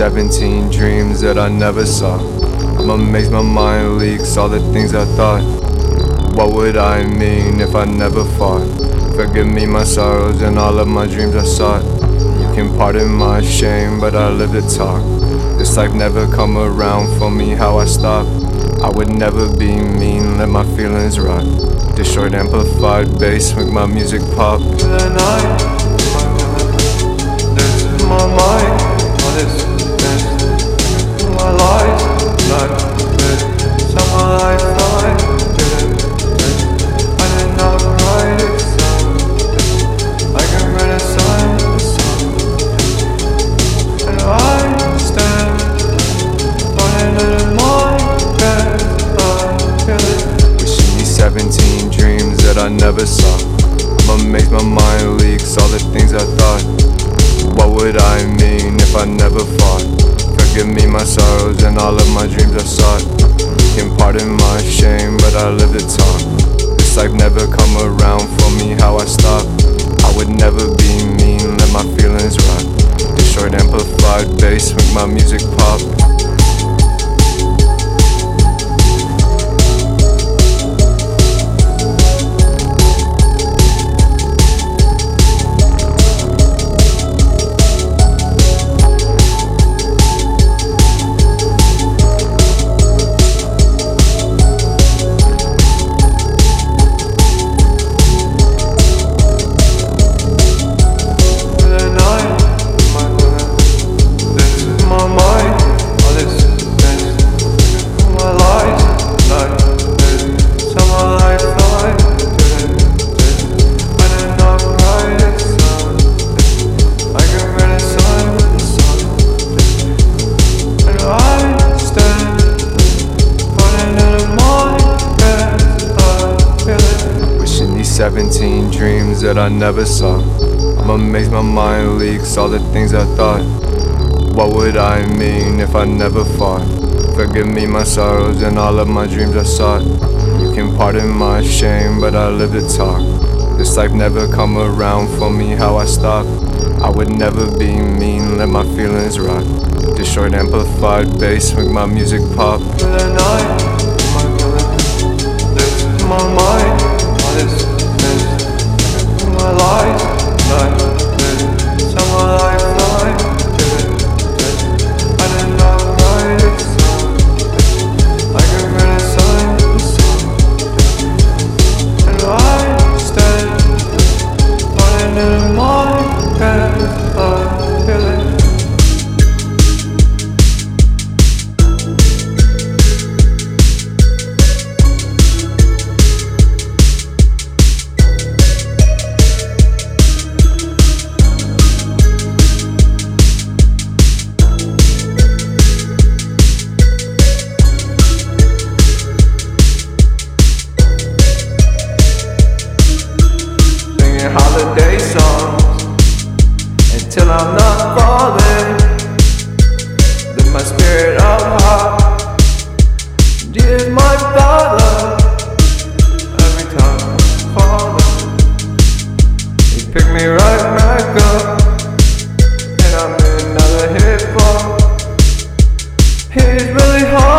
17 dreams that I never saw. I'm amazed my mind leaks all the things I thought. What would I mean if I never fought? Forgive me my sorrows and all of my dreams I sought. You can pardon my shame, but I live to talk. This life never come around for me how I stop. I would never be mean, let my feelings rot. Destroyed amplified bass, make my music pop. The night, this is my mind, this, my I did not write it, I can a and I stand bed, I. Wishing these 17 dreams that I never saw. I'm amazed my mind leaks all the things I thought. What would I mean if I never fought? Forgive me my sorrows and all of my dreams I sought. You can pardon my shame, but I live to talk. This life never come around for me how I stop. I would never be mean, let my feelings rot. Destroyed amplified bass, make my music pop. 17 dreams that I never saw. I'm amazed my mind leaks all the things I thought. What would I mean if I never fought? Forgive me my sorrows and all of my dreams I sought. You can pardon my shame, but I live to talk. This life never come around for me how I stop. I would never be mean, let my feelings rot. Destroyed amplified bass, make my music pop. my mind, till I'm not falling. Lift my spirit up high. Dear my Father, every time I'm falling, you pick me right back up, and I'm in another hit fall. It's really hard.